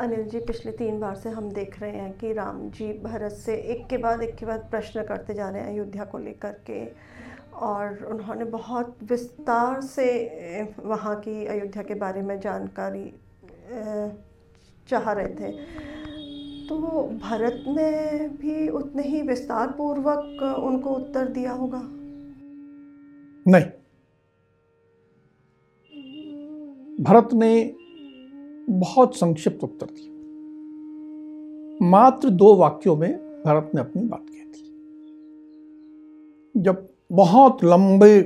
अनिल जी, पिछले तीन बार से हम देख रहे हैं कि राम जी भरत से एक के बाद, एक के बाद प्रश्न करते जा रहे हैं अयोध्या को लेकर के। और उन्होंने बहुत विस्तार से वहाँ की अयोध्या के बारे में जानकारी चाह रहे थे। तो भरत ने भी उतने ही विस्तार पूर्वक उनको उत्तर दिया होगा? नहीं। भरत ने बहुत संक्षिप्त उत्तर दिया। मात्र दो वाक्यों में भरत ने अपनी बात कह दी। जब बहुत लंबे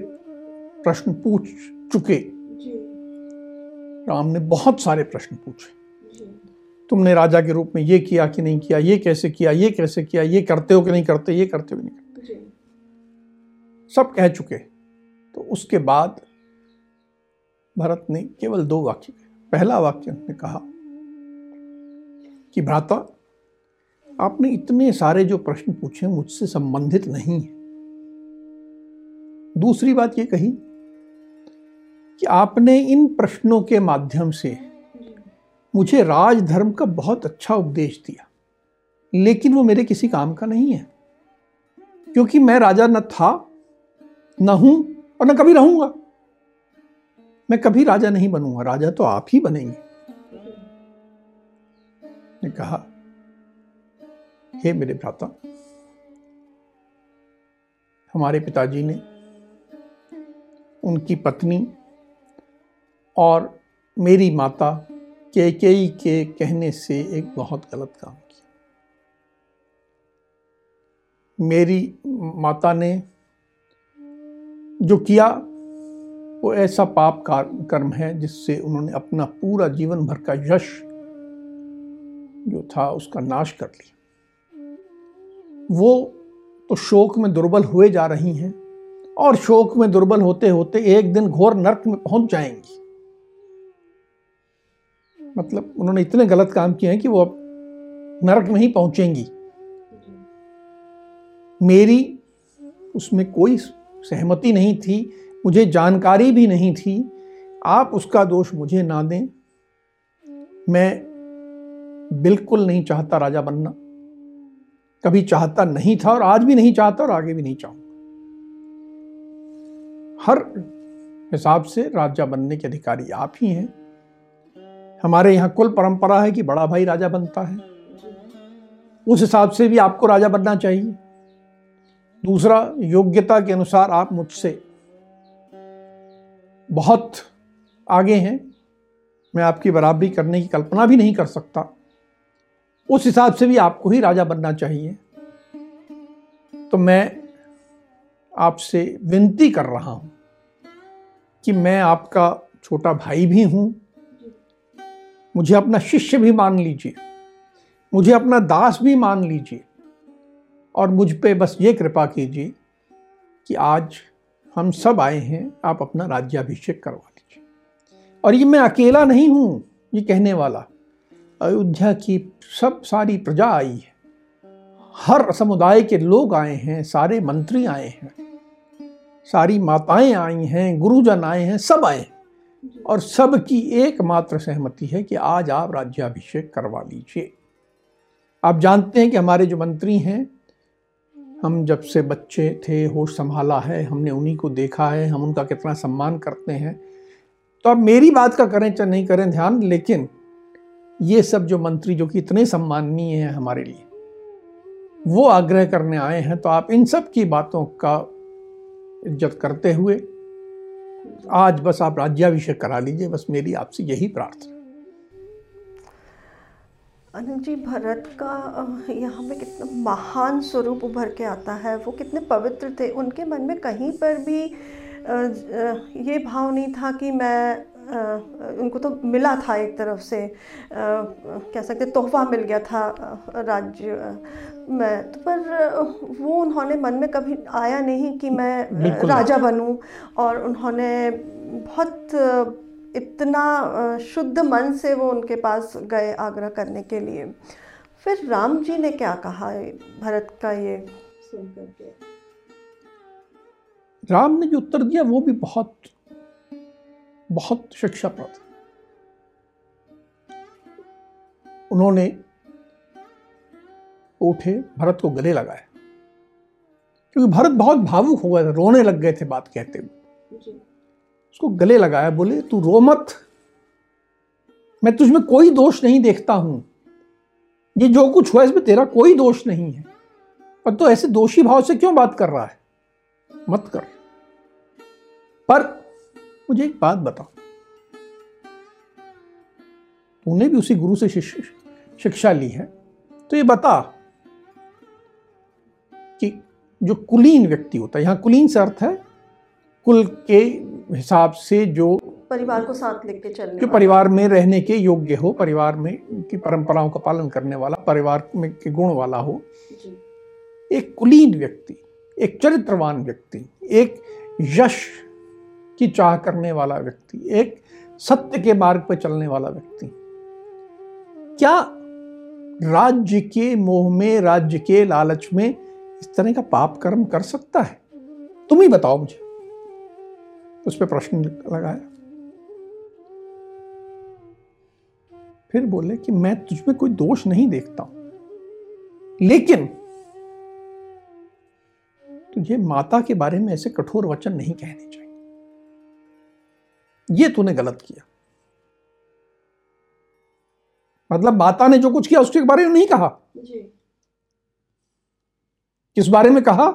प्रश्न पूछ चुके राम ने बहुत सारे प्रश्न पूछे। तुमने राजा के रूप में ये किया कि नहीं किया ये कैसे किया ये कैसे किया ये करते हो कि नहीं करते ये करते हो कि नहीं करते सब कह चुके तो उसके बाद भरत ने केवल दो वाक्य पहला वाक्य ने कहा कि, भ्राता, आपने इतने सारे जो प्रश्न पूछे मुझसे संबंधित नहीं है। दूसरी बात ये कही कि आपने इन प्रश्नों के माध्यम से मुझे राजधर्म का बहुत अच्छा उपदेश दिया, लेकिन वो मेरे किसी काम का नहीं है, क्योंकि मैं राजा न था, न हूँ और न कभी रहूँगा। मैं कभी राजा नहीं बनूँगा, राजा तो आप ही बनेंगे। ने कहा, हे मेरे भ्राता, हमारे पिताजी ने उनकी पत्नी और मेरी माता के के के कहने से एक बहुत गलत काम किया। मेरी माता ने जो किया वो ऐसा पाप कर्म है जिससे उन्होंने अपना पूरा जीवन भर का यश जो था उसका नाश कर लिया। वो तो शोक में दुर्बल हुए जा रही हैं और शोक में दुर्बल होते होते एक दिन घोर नरक में पहुँच जाएँगी। मतलब उन्होंने इतने गलत काम किए हैं कि वो अब नरक में ही पहुंचेंगी। मेरी उसमें कोई सहमति नहीं थी मुझे जानकारी भी नहीं थी। आप उसका दोष मुझे ना दें। मैं बिल्कुल नहीं चाहता राजा बनना। कभी चाहता नहीं था और आज भी नहीं चाहता और आगे भी नहीं चाहूँगा। हर हिसाब से राजा बनने के अधिकारी आप ही हैं। हमारे यहाँ कुल परंपरा है कि बड़ा भाई राजा बनता है। उस हिसाब से भी आपको राजा बनना चाहिए। दूसरा, योग्यता के अनुसार आप मुझसे बहुत आगे हैं। मैं आपकी बराबरी करने की कल्पना भी नहीं कर सकता। उस हिसाब से भी आपको ही राजा बनना चाहिए। तो मैं आपसे विनती कर रहा हूँ कि मैं आपका छोटा भाई भी हूँ। मुझे अपना शिष्य भी मान लीजिए। मुझे अपना दास भी मान लीजिए। और मुझ पे बस ये कृपा कीजिए कि आज हम सब आए हैं, आप अपना राज्याभिषेक करवा लीजिए। और ये मैं अकेला नहीं हूँ, ये कहने वाला, अयोध्या की सब सारी प्रजा आई है। हर समुदाय के लोग आए हैं, सारे मंत्री आए हैं, सारी माताएँ आई हैं, गुरुजन आए हैं, सब आए हैं। और सबकी एकमात्र सहमति है कि आज आप राज्याभिषेक करवा लीजिए। आप जानते हैं कि हमारे जो मंत्री हैं हम जब से बच्चे थे, होश संभाला है, हमने उन्हीं को देखा है, हम उनका कितना सम्मान करते हैं। तो अब मेरी बात का करें चाहे नहीं करें ध्यान, लेकिन ये सब जो मंत्री जो कि इतने सम्माननीय हैं हमारे लिए, वो आग्रह करने आए हैं। तो आप इन सब की बातों का इज़्ज़त करते हुए आज बस आप राज्याभिषेक करा लीजिए, बस मेरी आपसे यही प्रार्थना। अनिल जी भरत का यहाँ पे कितना महान स्वरूप उभर के आता है। वो कितने पवित्र थे। उनके मन में कहीं पर भी ये भाव नहीं था कि मैं उनको तो मिला था एक तरफ़ से। कह सकते तोहफा मिल गया था राज्य में। तो पर वो उन्होंने मन में कभी आया नहीं कि मैं राजा बनूं। और उन्होंने बहुत इतना शुद्ध मन से वो उनके पास गए आग्रह करने के लिए। फिर राम जी ने क्या कहा भरत का ये सुन करके राम ने जो उत्तर दिया वो भी बहुत बहुत शिक्षाप्रद उन्होंने उठे भरत को गले लगाया क्योंकि भरत बहुत भावुक हो गए थे रोने लग गए थे बात कहते हुए। उसको गले लगाया, बोले, तू रो मत। मैं तुझमें कोई दोष नहीं देखता हूँ। ये जो कुछ हुआ, इसमें तेरा कोई दोष नहीं है। और तो ऐसे दोषी भाव से क्यों बात कर रहा है? मत कर। पर मुझे एक बात बताओ। तूने भी उसी गुरु से शिक्षा ली है। तो ये बता कि जो कुलीन व्यक्ति होता है, यहाँ कुलीन से अर्थ है, कुल के हिसाब से जो परिवार को साथ लेके चलने जो परिवार में रहने के योग्य हो परिवार में की परंपराओं का पालन करने वाला परिवार में के गुण वाला हो। एक कुलीन व्यक्ति एक चरित्रवान व्यक्ति एक यश की चाह करने वाला व्यक्ति एक सत्य के मार्ग पर चलने वाला व्यक्ति। क्या राज्य के मोह में राज्य के लालच में इस तरह का पाप कर्म कर सकता है? तुम ही बताओ मुझे। उस पर प्रश्न लगाया। फिर बोले कि मैं तुझमें कोई दोष नहीं देखता। लेकिन तुझे माता के बारे में ऐसे कठोर वचन नहीं कहने चाहिए। ये तूने गलत किया। मतलब माता ने जो कुछ किया उसके बारे में नहीं कहा। जी। किस बारे में कहा?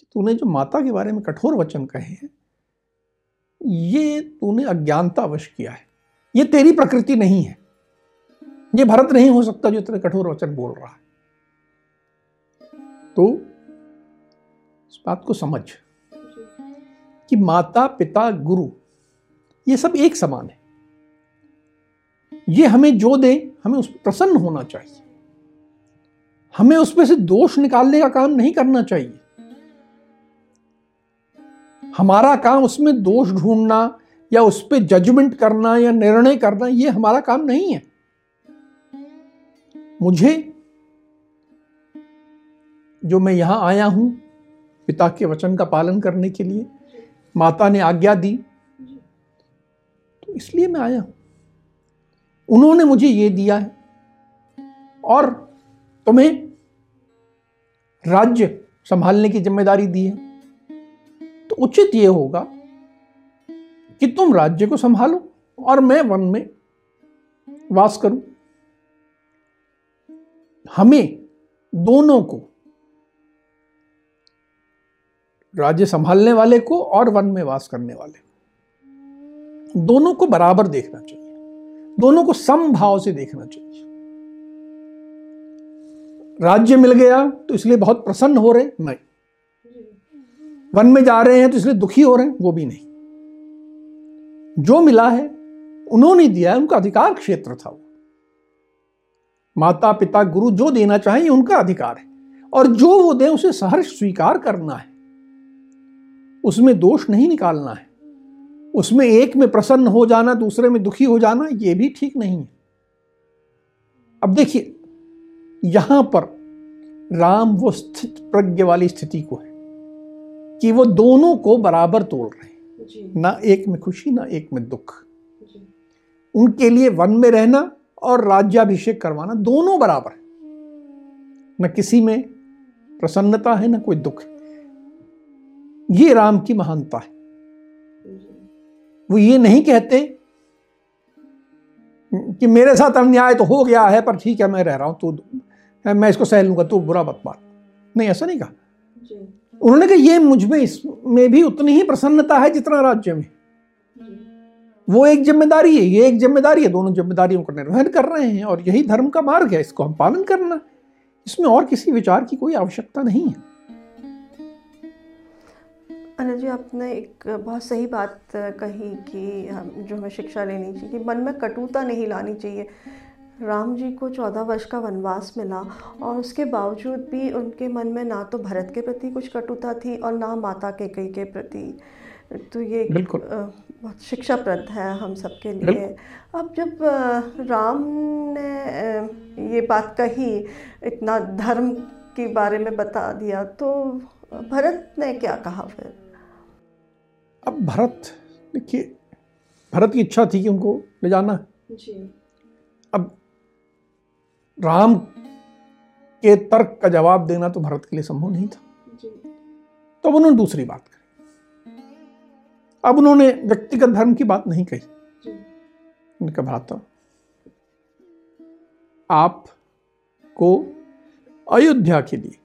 कि तूने जो माता के बारे में कठोर वचन कहे हैं ये तूने अज्ञानतावश किया है। ये तेरी प्रकृति नहीं है। ये भरत नहीं हो सकता जो तेरे कठोर वचन बोल रहा है। तो इस बात को समझ कि माता, पिता, गुरु, ये सब एक समान है। ये हमें जो दे, हमें उस प्रसन्न होना चाहिए। हमें उसमें से दोष निकालने का काम नहीं करना चाहिए। हमारा काम उसमें दोष ढूंढना या उस पर जजमेंट करना या निर्णय करना, ये हमारा काम नहीं है। मुझे जो मैं यहाँ आया हूँ, पिता के वचन का पालन करने के लिए, माता ने आज्ञा दी तो इसलिए मैं आया हूँ। उन्होंने मुझे ये दिया है, और तुम्हें राज्य संभालने की ज़िम्मेदारी दी है। तो उचित ये होगा कि तुम राज्य को संभालो और मैं वन में वास करूँ। हमें दोनों को, राज्य संभालने वाले को और वन में वास करने वाले दोनों को बराबर देखना चाहिए, दोनों को समभाव से देखना चाहिए। राज्य मिल गया तो इसलिए बहुत प्रसन्न हो रहे नहीं। वन में जा रहे हैं तो इसलिए दुखी हो रहे हैं, वो भी नहीं। जो मिला है, उन्होंने दिया है, उनका अधिकार क्षेत्र था वो। माता पिता गुरु जो देना चाहे उनका अधिकार है। और जो वो दे, उसे सहर्ष स्वीकार करना है। उसमें दोष नहीं निकालना है। उसमें एक में प्रसन्न हो जाना, दूसरे में दुखी हो जाना, ये भी ठीक नहीं है। अब देखिए, यहाँ पर राम वो स्थित, प्रज्ञ वाली स्थिति को है। कि वो दोनों को बराबर तोड़ रहे हैं। ना एक में खुशी ना एक में दुख। उनके लिए वन में रहना और राज्याभिषेक करवाना दोनों बराबर है। न किसी में प्रसन्नता है ना कोई दुख ये राम की महानता है। वो ये नहीं कहते कि मेरे साथ अन्याय तो हो गया है पर ठीक है मैं रह रहा हूँ तो मैं इसको सह लूँगा तो बुरा मत बात नहीं ऐसा नहीं कहा। उन्होंने कहा, ये मुझमें इसमें भी उतनी ही प्रसन्नता है जितना राज्य में। वो एक ज़िम्मेदारी है, ये एक ज़िम्मेदारी है, दोनों जिम्मेदारियों का निर्वहन कर रहे हैं और यही धर्म का मार्ग है, इसको हम पालन करना। इसमें और किसी विचार की कोई आवश्यकता नहीं है। अनिल जी, आपने एक बहुत सही बात कही कि हम, जो हमें शिक्षा लेनी चाहिए मन में कटुता नहीं लानी चाहिए। राम जी को चौदह वर्ष का वनवास मिला और उसके बावजूद भी उनके मन में ना तो भरत के प्रति कुछ कटुता थी और ना माता के कई के प्रति। तो ये बिल्कुल। बहुत शिक्षाप्रद है हम सबके लिए। अब जब राम ने ये बात कही इतना धर्म के बारे में बता दिया तो भरत ने क्या कहा फिर? अब भरत देखिए भरत की इच्छा थी कि उनको ले जाना। जी। अब राम के तर्क का जवाब देना तो भरत के लिए संभव नहीं था। तब तो उन्होंने दूसरी बात कही अब उन्होंने व्यक्तिगत धर्म की बात नहीं कही। उनका भ्राता आप को अयोध्या के लिए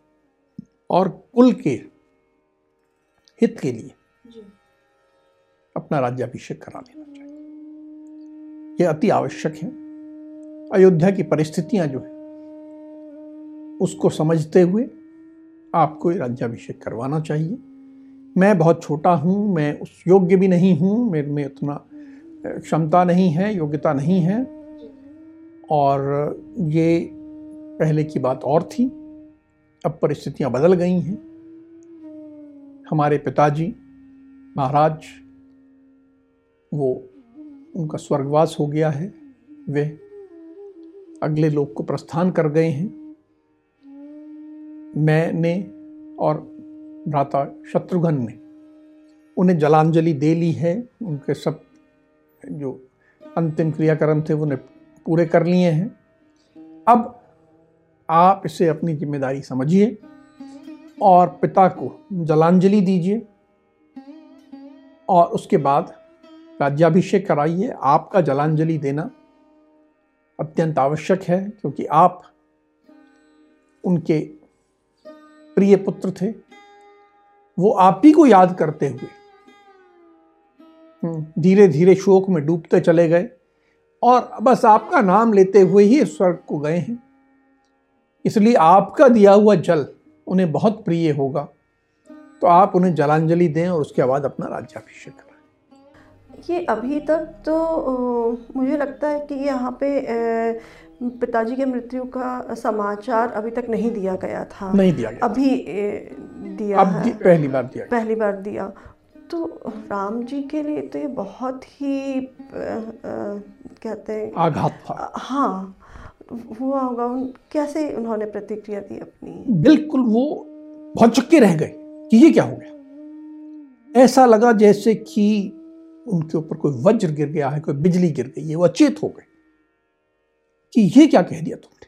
और कुल के हित के लिए अपना राज्याभिषेक करा लेना चाहिए। यह अति आवश्यक है। अयोध्या की परिस्थितियाँ जो है, उसको समझते हुए आपको राज्याभिषेक करवाना चाहिए। मैं बहुत छोटा हूँ, मैं उस योग्य भी नहीं हूँ, मेरे में उतना क्षमता नहीं है, योग्यता नहीं है। और ये पहले की बात और थी, अब परिस्थितियाँ बदल गई हैं। हमारे पिताजी, महाराज, वो उनका स्वर्गवास हो गया है, वे अगले लोग को प्रस्थान कर गए हैं। मैंने और भ्राता शत्रुघ्न ने उन्हें जलांजलि दे ली है। उनके सब जो अंतिम क्रियाक्रम थे, वो पूरे कर लिए हैं। अब आप इसे अपनी ज़िम्मेदारी समझिए और पिता को जलांजलि दीजिए और उसके बाद राज्याभिषेक कराइए। आपका जलांजलि देना अत्यंत आवश्यक है क्योंकि आप उनके प्रिय पुत्र थे। वो आप ही को याद करते हुए हम्म, धीरे धीरे शोक में डूबते चले गए और बस आपका नाम लेते हुए ही स्वर्ग को गए हैं। इसलिए आपका दिया हुआ जल उन्हें बहुत प्रिय होगा। तो आप उन्हें जलांजलि दें और उसके बाद अपना राज्याभिषेक करें। ये अभी तक तो मुझे लगता है कि यहाँ पे पिताजी के मृत्यु का समाचार अभी तक नहीं दिया गया था। नहीं दिया गया अभी दिया अब है। पहली बार दिया पहली बार दिया। तो राम जी के लिए तो ये बहुत ही कहते हैं आघात था। हाँ हुआ होगा। उन कैसे उन्होंने प्रतिक्रिया दी अपनी? बिल्कुल वो बहुत चक्के रह गए कि ये क्या हो गया? ऐसा लगा जैसे कि उनके ऊपर कोई वज्र गिर गया है कोई बिजली गिर गई है वो अचेत हो गए कि ये क्या कह दिया तुमने?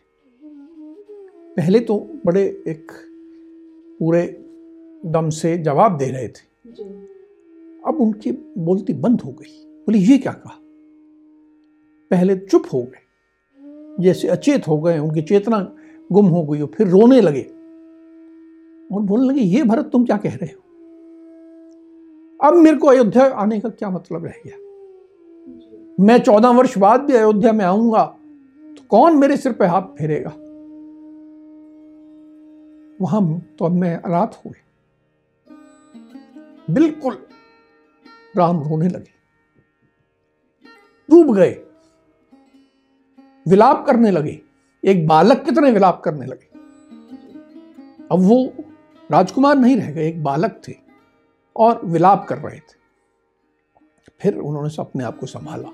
पहले तो बड़े एक पूरे दम से जवाब दे रहे थे। अब उनकी बोलती बंद हो गई। बोले ये क्या कहा? पहले चुप हो गए। जैसे अचेत हो गए उनकी चेतना गुम हो गई और फिर रोने लगे। और बोलने लगे ये भरत तुम क्या कह रहे हो? अब मेरे को अयोध्या आने का क्या मतलब रह गया? मैं चौदह वर्ष बाद भी अयोध्या में आऊँगा तो कौन मेरे सिर पे हाथ फेरेगा? वहाँ तो अब मैं अनाथ हुए। बिल्कुल राम रोने लगे। डूब गए। विलाप करने लगे। एक बालक कितने विलाप करने लगे। अब वो राजकुमार नहीं रह गए, एक बालक थे। और विलाप कर रहे थे। फिर उन्होंने अपने आप को संभाला।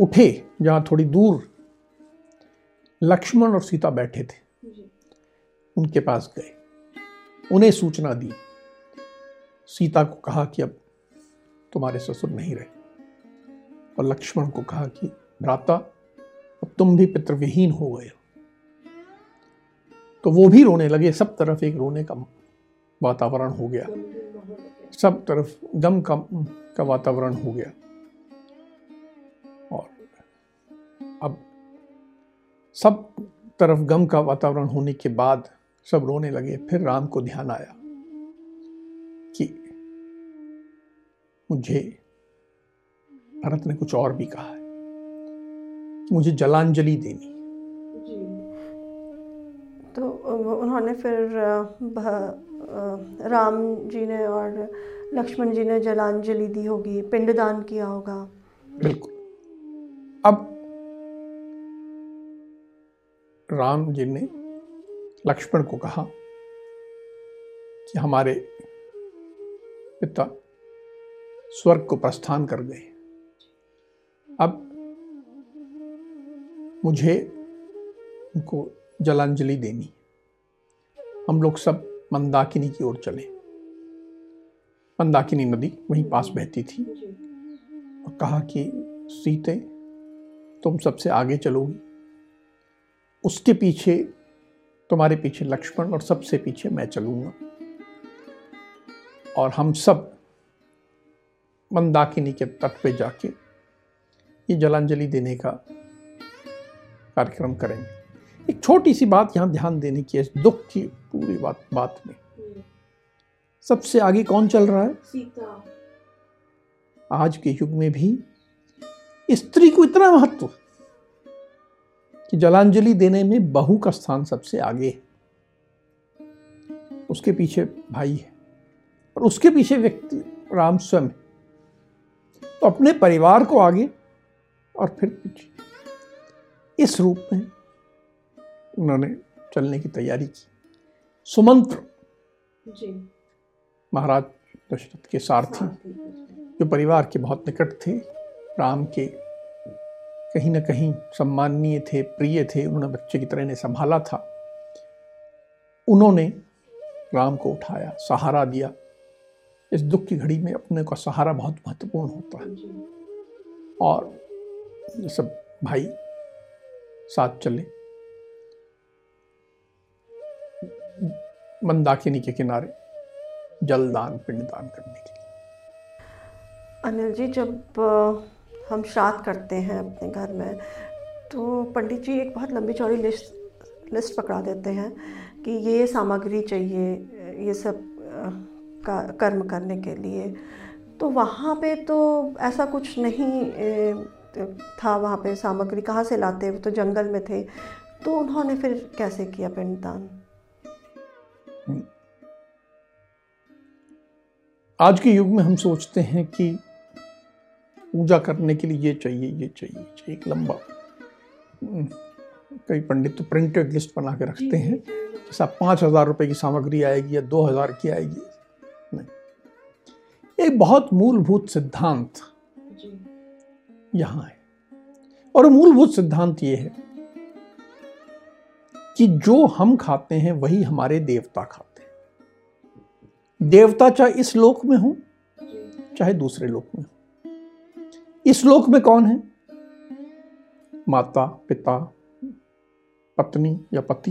उठे जहाँ थोड़ी दूर लक्ष्मण और सीता बैठे थे। उनके पास गए। उन्हें सूचना दी। सीता को कहा कि अब तुम्हारे ससुर नहीं रहे। और लक्ष्मण को कहा कि भ्राता अब तुम भी पितृविहीन हो गए तो वो भी रोने लगे। सब तरफ़ एक रोने का वातावरण हो गया। सब तरफ़ गम का, का वातावरण हो गया। और अब सब तरफ़ गम का वातावरण होने के बाद सब रोने लगे फिर राम को ध्यान आया कि मुझे भरत ने कुछ और भी कहा है। मुझे जलांजलि देनी। तो उन्होंने फिर राम जी ने और लक्ष्मण जी ने जलांजलि दी होगी पिंडदान किया होगा। बिल्कुल। अब राम जी ने लक्ष्मण को कहा कि हमारे पिता स्वर्ग को प्रस्थान कर गए। अब मुझे उनको जलांजलि देनी। हम लोग सब मंदाकिनी की ओर चले। मंदाकिनी नदी वहीं पास बहती थी और कहा कि, सीते, तुम सबसे आगे चलोगी। उसके पीछे, तुम्हारे पीछे लक्ष्मण और सबसे पीछे मैं चलूँगा। और हम सब मंदाकिनी के तट पे जाके ये जलांजलि देने का कार्यक्रम करेंगे। एक छोटी सी बात यहाँ ध्यान देने की है इस दुख की पूरी बात बात में। सबसे आगे कौन चल रहा है? सीता। आज के युग में भी स्त्री को इतना महत्व कि जलांजलि देने में बहू का स्थान सबसे आगे है। उसके पीछे भाई है और उसके पीछे व्यक्ति राम स्वयं है। तो अपने परिवार को आगे और फिर पीछे। इस रूप में उन्होंने चलने की तैयारी की। सुमंत्र। जी। महाराज दशरथ के सारथी जो परिवार के बहुत निकट थे राम के कहीं ना कहीं सम्माननीय थे प्रिय थे उन्होंने बच्चे की तरह ने संभाला था। उन्होंने राम को उठाया सहारा दिया। इस दुख की घड़ी में अपने का सहारा बहुत महत्वपूर्ण होता। है और सब भाई साथ चले। मंदाकिनी के किनारे जलदान, पिंडदान करने के लिए। अनिल जी, जब हम श्राद्ध करते हैं अपने घर में तो पंडित जी एक बहुत लंबी चौड़ी लिस्ट लिस्ट पकड़ा देते हैं कि ये सामग्री चाहिए, ये सब का, कर्म करने के लिए। तो वहाँ पे तो ऐसा कुछ नहीं था वहाँ पे सामग्री। कहाँ से लाते? वो तो जंगल में थे। तो उन्होंने फिर कैसे किया पिंडदान? आज के युग में हम सोचते हैं कि पूजा करने के लिए ये चाहिए ये चाहिए चाहिए। एक लंबा कई पंडित तो प्रिंटेड लिस्ट बना के रखते हैं जैसा पाँच हज़ार रुपये की सामग्री आएगी या दो हज़ार की आएगी। नहीं। एक बहुत मूलभूत सिद्धांत यहाँ है। और मूलभूत सिद्धांत ये है कि जो हम खाते हैं वही हमारे देवता खाते हैं। देवता चाहे इस लोक में हो चाहे दूसरे लोक में हो। इस लोक में कौन है? माता पिता पत्नी या पति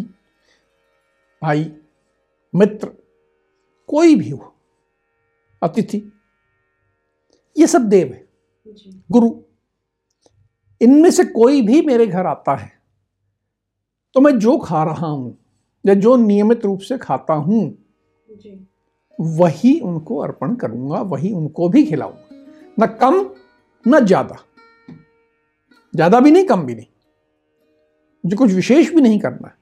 भाई मित्र कोई भी हो अतिथि। ये सब देव है। गुरु इनमें से कोई भी मेरे घर आता है तो मैं जो खा रहा हूँ या जो नियमित रूप से खाता हूँ वही उनको अर्पण करूँगा वही उनको भी खिलाऊँगा। न कम न ज़्यादा। ज़्यादा भी नहीं कम भी नहीं। जो कुछ विशेष भी नहीं करना। है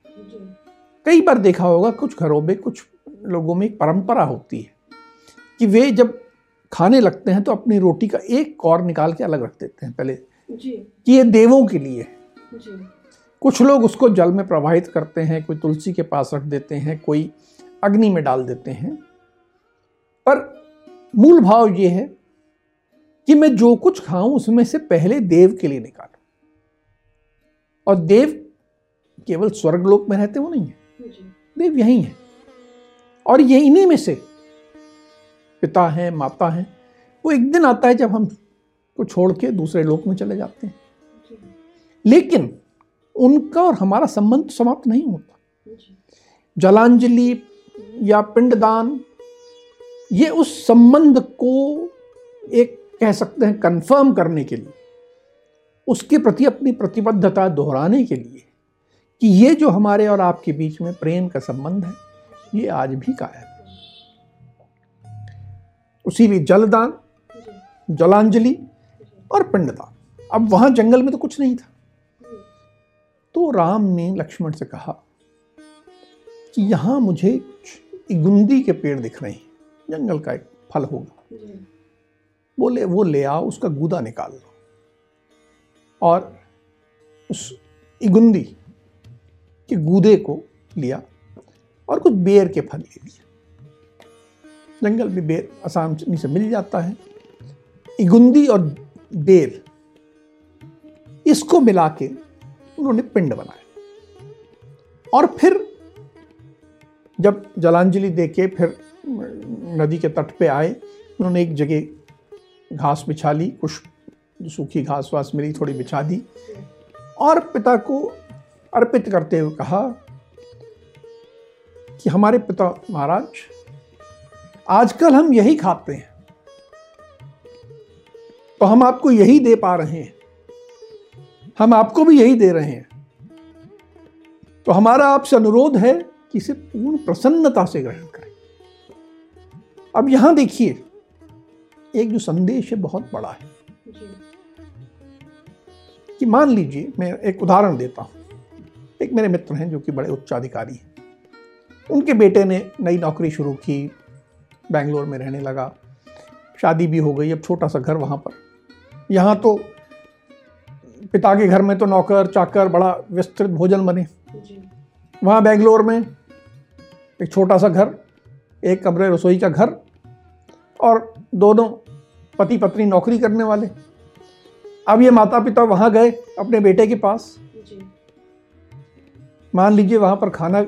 कई बार देखा होगा कुछ घरों में कुछ लोगों में एक परंपरा होती है कि वे जब खाने लगते हैं तो अपनी रोटी का एक कौर निकाल के अलग रख देते हैं पहले जी। कि ये देवों के लिए जी। कुछ लोग उसको जल में प्रवाहित करते हैं कोई तुलसी के पास रख देते हैं कोई अग्नि में डाल देते हैं। पर मूल भाव ये है कि मैं जो कुछ खाऊं उसमें से पहले देव के लिए निकालूं। और देव केवल स्वर्गलोक में रहते वो नहीं है। देव यही है। और ये इन्हीं में से पिता हैं माता हैं वो एक दिन आता है जब हम को छोड़ के दूसरे लोक में चले जाते हैं। लेकिन उनका और हमारा संबंध समाप्त नहीं होता। जलांजलि या पिंडदान ये उस संबंध को एक कह सकते हैं कंफर्म करने के लिए, उसके प्रति अपनी प्रतिबद्धता दोहराने के लिए कि ये जो हमारे और आपके बीच में प्रेम का संबंध है, ये आज भी कायम है। उसीलिए जलदान, जलांजलि और पिंडदान। अब वहाँ जंगल में तो कुछ नहीं था। तो राम ने लक्ष्मण से कहा कि यहाँ मुझे गुंदी के पेड़ दिख रहे हैं। जंगल का एक फल होगा। बोले वो ले आओ उसका गूदा निकाल लो। और उस इगुंदी के गूदे को लिया और कुछ बेर के फल ले लिए जंगल में बेर आसानी से मिल जाता है। इगुंदी और बेर इसको मिला के उन्होंने पिंड बनाया। और फिर जब जलांजलि दे के फिर नदी के तट पे आए। उन्होंने एक जगह घास बिछा ली, कुछ सूखी घास वास मिली, थोड़ी बिछा दी। और पिता को अर्पित करते हुए कहा कि हमारे पिता महाराज, आजकल हम यही खाते हैं। तो हम आपको यही दे पा रहे हैं। हम आपको भी यही दे रहे हैं। तो हमारा आपसे अनुरोध है कि इसे पूर्ण प्रसन्नता से ग्रहण अब यहाँ देखिए एक जो संदेश है बहुत बड़ा है। कि मान लीजिए मैं एक उदाहरण देता हूँ। एक मेरे मित्र हैं जो कि बड़े उच्चाधिकारी हैं। उनके बेटे ने नई नौकरी शुरू की बेंगलोर में रहने लगा। शादी भी हो गई अब छोटा सा घर वहाँ पर। यहाँ तो पिता के घर में तो नौकर चाकर बड़ा विस्तृत भोजन बने। वहाँ बेंगलोर में एक छोटा सा घर एक कमरे रसोई का घर और दोनों पति पत्नी नौकरी करने वाले। अब ये माता पिता वहाँ गए अपने बेटे के पास। मान लीजिए वहाँ पर खाना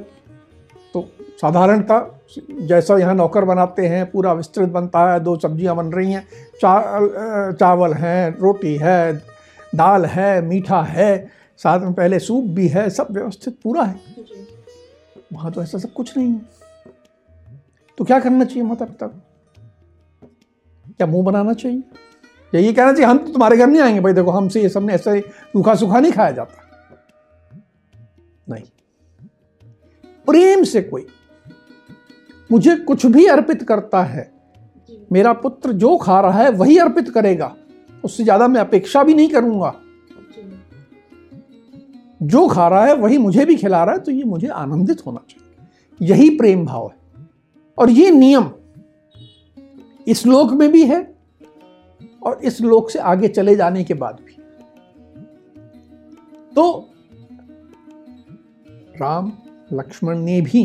तो साधारण था जैसा यहाँ नौकर बनाते हैं पूरा विस्तृत बनता है दो सब्ज़ियाँ बन रही हैं चा, चावल हैं रोटी है दाल है मीठा है साथ में पहले सूप भी है सब व्यवस्थित पूरा है। वहाँ तो ऐसा सब कुछ नहीं है। तो क्या करना चाहिए माता पिता को? क्या मुँह बनाना चाहिए? या ये कहना चाहिए हम तो तुम्हारे घर नहीं आएँगे भाई देखो हमसे ये सबने ऐसे सूखा सूखा नहीं खाया जाता। नहीं। प्रेम से कोई मुझे कुछ भी अर्पित करता है मेरा पुत्र जो खा रहा है वही अर्पित करेगा। उससे ज़्यादा मैं अपेक्षा भी नहीं करूँगा। जो खा रहा है वही मुझे भी खिला रहा है तो ये मुझे आनंदित होना चाहिए। यही प्रेम भाव है। और ये नियम इस लोक में भी है और इस लोक से आगे चले जाने के बाद भी। तो राम लक्ष्मण ने भी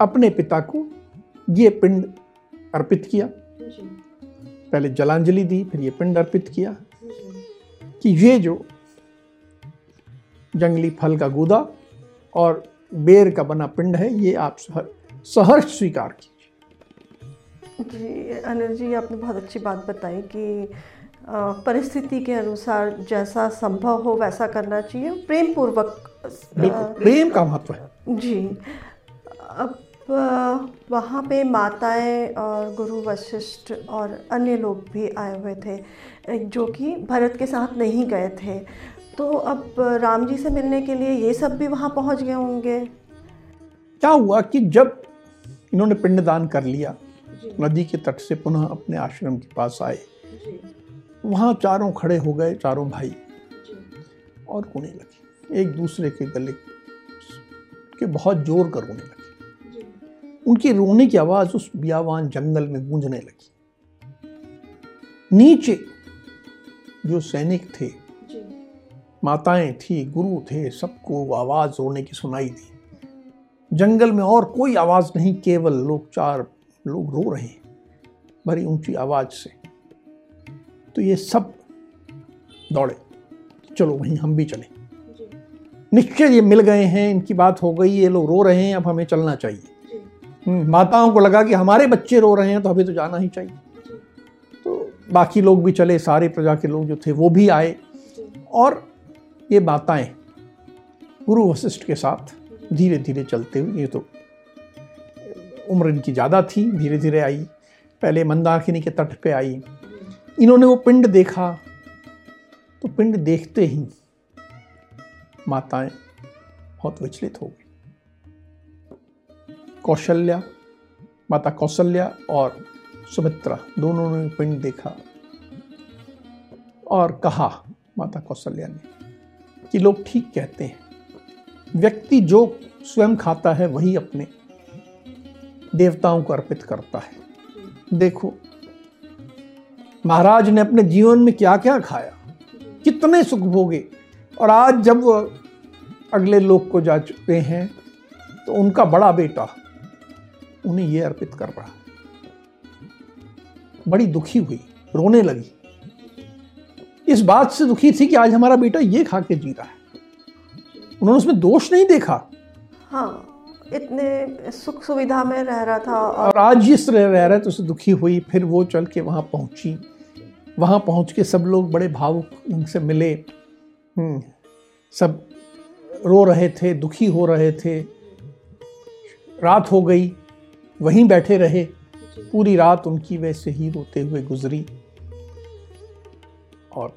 अपने पिता को ये पिंड अर्पित किया। पहले जलांजलि दी, फिर ये पिंड अर्पित किया कि ये जो जंगली फल का गुदा और बेर का बना पिंड है, ये आप सहर्ष स्वीकार कीजिए। जी अनिल जी आपने बहुत अच्छी बात बताई कि परिस्थिति के अनुसार जैसा संभव हो वैसा करना चाहिए प्रेम पूर्वक प्रेम का महत्व है। जी अब वहाँ पे माताएँ और गुरु वशिष्ठ और अन्य लोग भी आए हुए थे जो कि भरत के साथ नहीं गए थे। तो अब राम जी से मिलने के लिए ये सब भी वहाँ पहुँच गए होंगे। क्या हुआ कि जब इन्होंने पिंडदान कर लिया नदी के तट से पुनः अपने आश्रम के पास आए। वहाँ चारों खड़े हो गए, चारों भाई। और रोने लगे। एक दूसरे के गले के बहुत ज़ोर कर रोने लगे। उनकी रोने की आवाज़ उस बियावान जंगल में गूंजने लगी। नीचे जो सैनिक थे, माताएँ थी, गुरु थे, सबको आवाज़ रोने की सुनाई दी। जंगल में और कोई आवाज़ नहीं, केवल लोग चार लोग रो रहे हैं बड़ी ऊँची आवाज़ से। तो ये सब दौड़े। चलो वहीं हम भी चलें। निश्चय ये मिल गए हैं इनकी बात हो गई ये लोग रो रहे हैं अब हमें चलना चाहिए। हम्म, माताओं को लगा कि हमारे बच्चे रो रहे हैं तो हमें तो जाना ही चाहिए। तो बाकी लोग भी चले सारे प्रजा के लोग जो थे वो भी आए। और ये माताएँ गुरु वशिष्ठ के साथ धीरे धीरे चलते हुए ये तो उम्र इनकी ज़्यादा थी धीरे धीरे आई। पहले मंदाकिनी के तट पे आई। इन्होंने वो पिंड देखा। तो पिंड देखते ही माताएँ बहुत विचलित हो गई। कौशल्या, माता कौशल्या और सुमित्रा दोनों ने पिंड देखा और कहा माता कौशल्या ने कि लोग ठीक कहते हैं। व्यक्ति जो स्वयं खाता है, वही अपने देवताओं को अर्पित करता है। देखो, महाराज ने अपने जीवन में क्या क्या खाया? कितने सुख भोगे? और आज जब वो अगले लोक को जा चुके हैं तो उनका बड़ा बेटा उन्हें ये अर्पित कर रहा बड़ी दुखी हुई, रोने लगी। इस बात से दुखी थी कि आज हमारा बेटा ये खा के जी रहा है। उन्होंने उसमें दोष नहीं देखा? हाँ। इतने सुख सुविधा में रह रहा था और, और आज जिस रह रह रहा है तो उसे दुखी हुई फिर वो चल के वहाँ पहुँची। वहाँ पहुँच के सब लोग बड़े भावुक उनसे मिले। हम्म, सब रो रहे थे दुखी हो रहे थे। रात हो गई वहीं बैठे रहे। पूरी रात उनकी वैसे ही रोते हुए गुजरी। और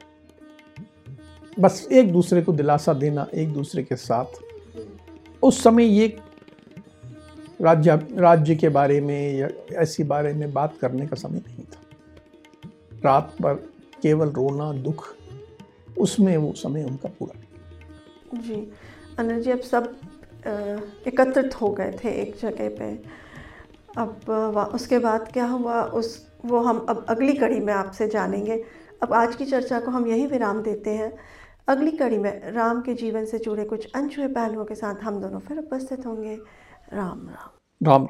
बस एक दूसरे को दिलासा देना एक दूसरे के साथ। उस समय ये राज्य राज्य के बारे में या ऐसी बारे में बात करने का समय नहीं था। रात भर केवल रोना, दुख, उसमें वो समय उनका पूरा जी, अनिल जी, अब सब एकत्रित हो गए थे एक जगह पे। अब उसके बाद क्या हुआ? उस, वो हम अब अगली कड़ी में आपसे जानेंगे। अब आज की चर्चा को हम यही विराम देते हैं। अगली कड़ी में राम के जीवन से जुड़े कुछ अनछुए पहलुओं के साथ हम दोनों फिर उपस्थित होंगे। राम राम राम राम